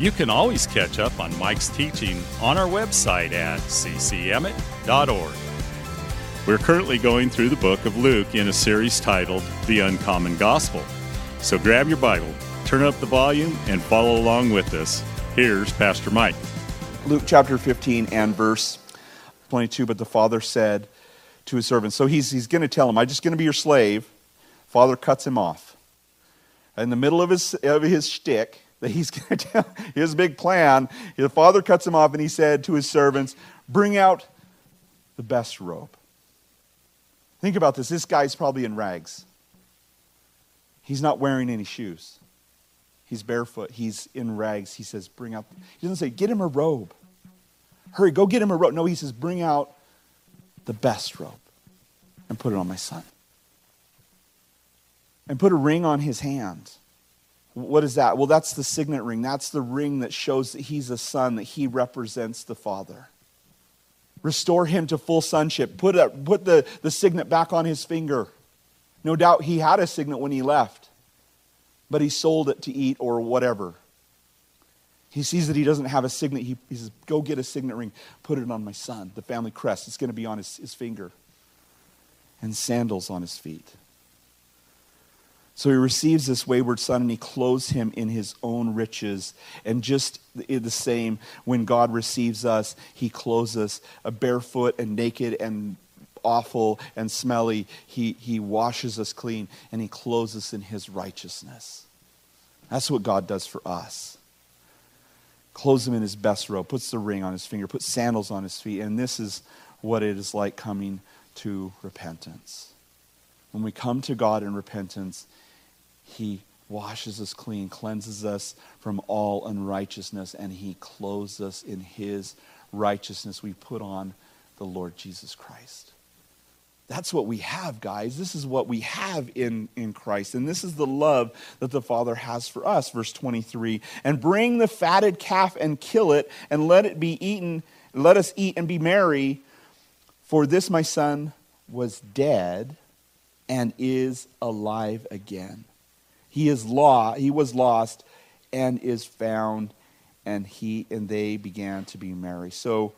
you can always catch up on Mike's teaching on our website at ccemmett.org. We're currently going through the book of Luke in a series titled The Uncommon Gospel. So grab your Bible, turn up the volume, and follow along with us. Here's Pastor Mike. Luke chapter 15 and verse 22. But the father said to his servants, So he's, he's going to tell him, I'm just going to be your slave. Father cuts him off. In the middle of his, of his shtick, that he's going to tell his big plan. The father cuts him off and he said to his servants, Bring out the best robe. Think about this. This guy's probably in rags. He's not wearing any shoes. He's barefoot. He's in rags. He says, Bring out. He doesn't say, Get him a robe. Hurry, go get him a robe. No, he says, Bring out the best robe and put it on my son. And put a ring on his hand what is that? Well, that's the signet ring. That's the ring that shows that he's a son, that he represents the Father. Restore him to full sonship. Put, a, put the, the signet back on his finger. No doubt he had a signet when he left, but he sold it to eat or whatever. He sees that he doesn't have a signet. He, he says, Go get a signet ring. Put it on my son, the family crest. It's going to be on his, his finger. And sandals on his feet. So he receives this wayward son and he clothes him in his own riches. And just the same, when God receives us, he clothes us uh, barefoot and naked and awful and smelly. He, he washes us clean and he clothes us in his righteousness. That's what God does for us. Clothes him in his best robe, puts the ring on his finger, puts sandals on his feet. And this is what it is like coming to repentance. When we come to God in repentance, he washes us clean, cleanses us from all unrighteousness, and He clothes us in His righteousness. We put on the Lord Jesus Christ. That's what we have, guys. This is what we have in, in Christ. And this is the love that the Father has for us. Verse 23 And bring the fatted calf and kill it, and let it be eaten. Let us eat and be merry. For this my son was dead and is alive again. He is law, he was lost and is found, and he and they began to be merry. So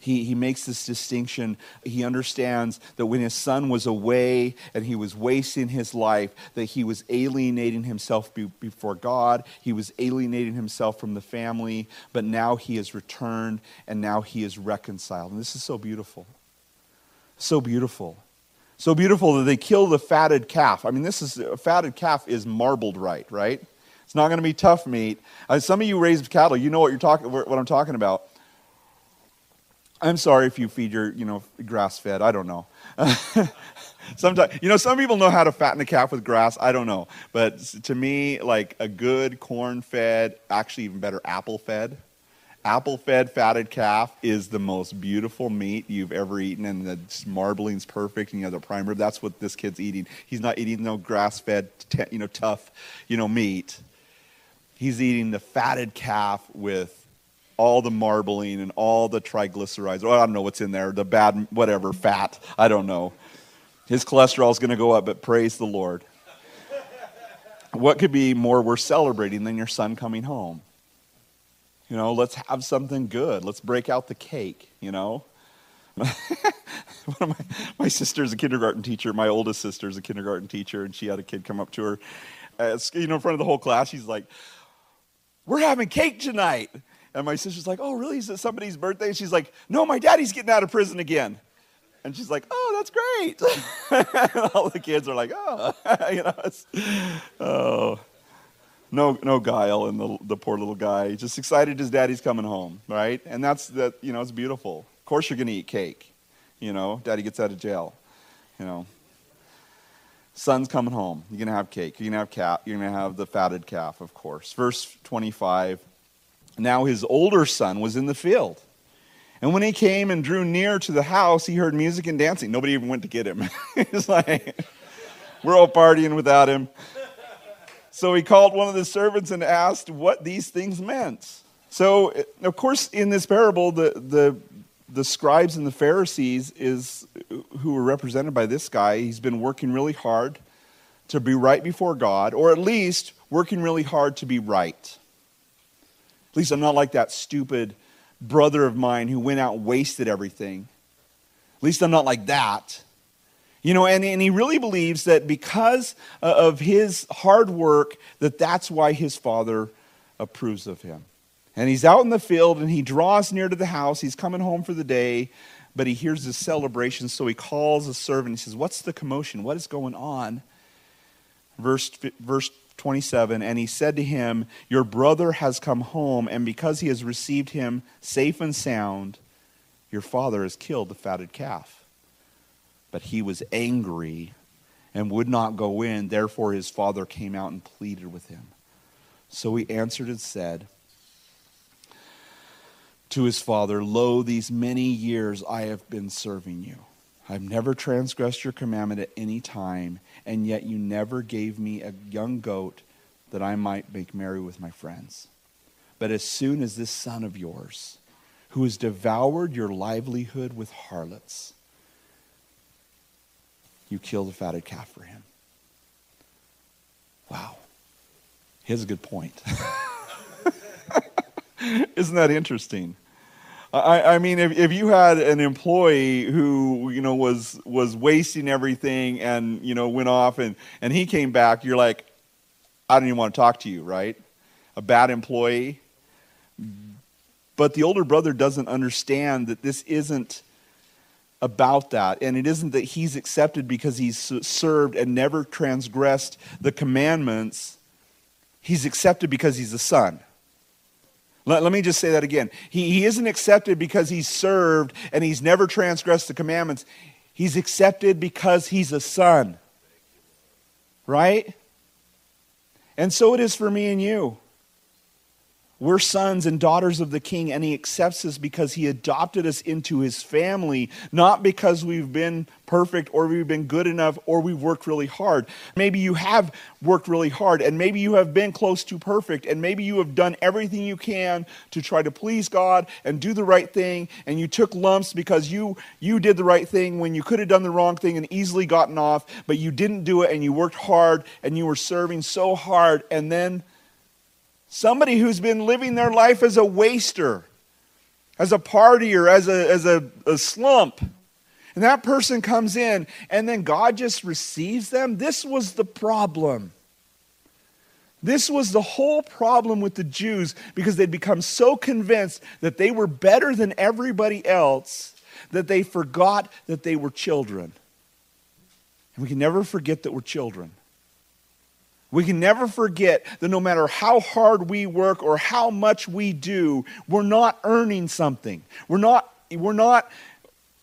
he, he makes this distinction. He understands that when his son was away and he was wasting his life, that he was alienating himself be, before God. He was alienating himself from the family, but now he has returned and now he is reconciled. And this is so beautiful. So beautiful so beautiful that they kill the fatted calf. I mean, this is a fatted calf is marbled right, right? It's not going to be tough meat. Uh, some of you raised cattle, you know what you're talking what I'm talking about. I'm sorry if you feed your, you know, grass fed. I don't know. Sometimes, you know, some people know how to fatten a calf with grass. I don't know, but to me, like a good corn fed, actually even better apple fed apple fed fatted calf is the most beautiful meat you've ever eaten, and the marbling's perfect, and you have the prime rib. That's what this kid's eating. He's not eating no grass fed, you know, tough, you know, meat. He's eating the fatted calf with all the marbling and all the triglycerides. Well, I don't know what's in there, the bad, whatever, fat. I don't know. His cholesterol is going to go up, but praise the Lord. What could be more worth celebrating than your son coming home? You know, let's have something good. Let's break out the cake, you know. One of my, my sister's a kindergarten teacher. My oldest sister's a kindergarten teacher, and she had a kid come up to her, uh, you know, in front of the whole class. She's like, We're having cake tonight. And my sister's like, Oh, really? Is it somebody's birthday? And she's like, No, my daddy's getting out of prison again. And she's like, Oh, that's great. all the kids are like, Oh, you know, oh no, no guile in the, the poor little guy. just excited his daddy's coming home, right? And that's that. You know, it's beautiful. Of course, you're going to eat cake. You know, daddy gets out of jail. You know, son's coming home. You're going to have cake. You're going to have calf. You're going to have the fatted calf, of course. Verse 25. Now his older son was in the field, And when he came and drew near to the house, he heard music and dancing. Nobody even went to get him. He's like, we're all partying without him. So he called one of the servants and asked what these things meant. So, of course, in this parable, the, the, the scribes and the Pharisees is who are represented by this guy. He's been working really hard to be right before God, or at least working really hard to be right. At least I'm not like that stupid brother of mine who went out and wasted everything. At least I'm not like that. You know, and, and he really believes that because uh, of his hard work, that that's why his father approves of him. And he's out in the field and he draws near to the house. He's coming home for the day, but he hears this celebration. So he calls a servant. He says, What's the commotion? What is going on? Verse, verse 27 And he said to him, Your brother has come home, and because he has received him safe and sound, your father has killed the fatted calf. But he was angry and would not go in. Therefore, his father came out and pleaded with him. So he answered and said to his father, Lo, these many years I have been serving you. I've never transgressed your commandment at any time, and yet you never gave me a young goat that I might make merry with my friends. But as soon as this son of yours, who has devoured your livelihood with harlots, you kill the fatted calf for him. Wow. Here's a good point. Isn't that interesting? I, I mean, if, if you had an employee who, you know, was, was wasting everything and, you know, went off and, and he came back, you're like, I don't even want to talk to you, right? A bad employee. But the older brother doesn't understand that this isn't about that. And it isn't that he's accepted because he's served and never transgressed the commandments. He's accepted because he's a son. Let, let me just say that again. He, he isn't accepted because he's served and he's never transgressed the commandments. He's accepted because he's a son. Right? And so it is for me and you. We're sons and daughters of the king, and he accepts us because he adopted us into his family, not because we've been perfect or we've been good enough or we've worked really hard. Maybe you have worked really hard, and maybe you have been close to perfect, and maybe you have done everything you can to try to please God and do the right thing, and you took lumps because you, you did the right thing when you could have done the wrong thing and easily gotten off, but you didn't do it, and you worked hard, and you were serving so hard, and then Somebody who's been living their life as a waster, as a partier, as a, as a, a slump. And that person comes in, and then God just receives them. This was the problem. This was the whole problem with the Jews because they'd become so convinced that they were better than everybody else that they forgot that they were children. And we can never forget that we're children. We can never forget that no matter how hard we work or how much we do, we're not earning something. We're not, we're not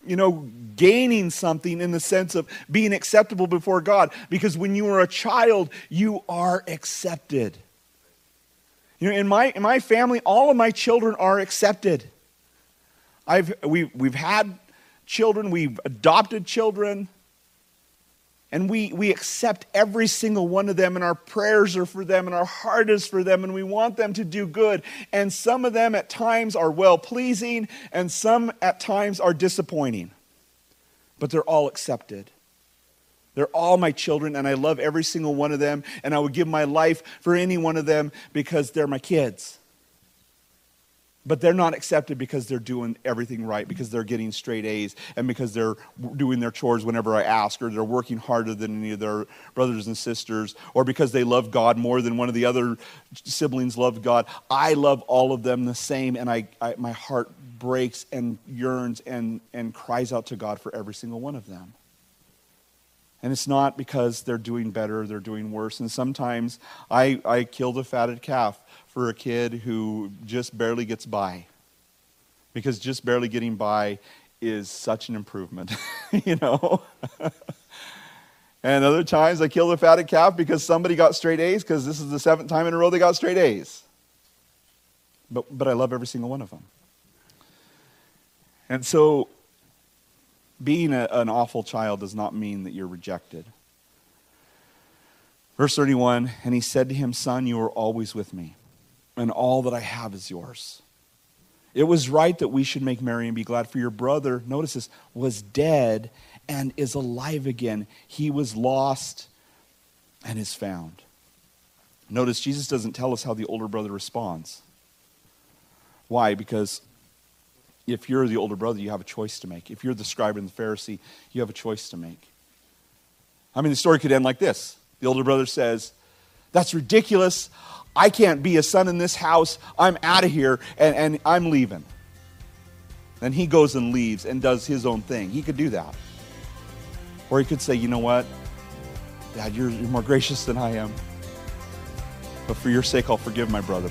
you know, gaining something in the sense of being acceptable before God. Because when you are a child, you are accepted. You know, in my, in my family, all of my children are accepted. I've, we, we've had children, we've adopted children. And we, we accept every single one of them, and our prayers are for them, and our heart is for them, and we want them to do good. And some of them at times are well pleasing, and some at times are disappointing. But they're all accepted. They're all my children, and I love every single one of them, and I would give my life for any one of them because they're my kids but they're not accepted because they're doing everything right, because they're getting straight A's, and because they're doing their chores whenever I ask, or they're working harder than any of their brothers and sisters, or because they love God more than one of the other siblings loved God. I love all of them the same, and I, I my heart breaks and yearns and, and cries out to God for every single one of them. And it's not because they're doing better, they're doing worse. And sometimes I, I killed a fatted calf for a kid who just barely gets by. Because just barely getting by is such an improvement, you know? and other times I killed a fatted calf because somebody got straight A's because this is the seventh time in a row they got straight A's. But, but I love every single one of them. And so, being a, an awful child does not mean that you're rejected. Verse 31 And he said to him, Son, you are always with me, and all that I have is yours. It was right that we should make merry and be glad, for your brother, notice this, was dead and is alive again. He was lost and is found. Notice Jesus doesn't tell us how the older brother responds. Why? Because if you're the older brother, you have a choice to make. If you're the scribe and the Pharisee, you have a choice to make. I mean, the story could end like this The older brother says, That's ridiculous. I can't be a son in this house. I'm out of here and, and I'm leaving. Then he goes and leaves and does his own thing. He could do that. Or he could say, You know what? Dad, you're, you're more gracious than I am. But for your sake, I'll forgive my brother.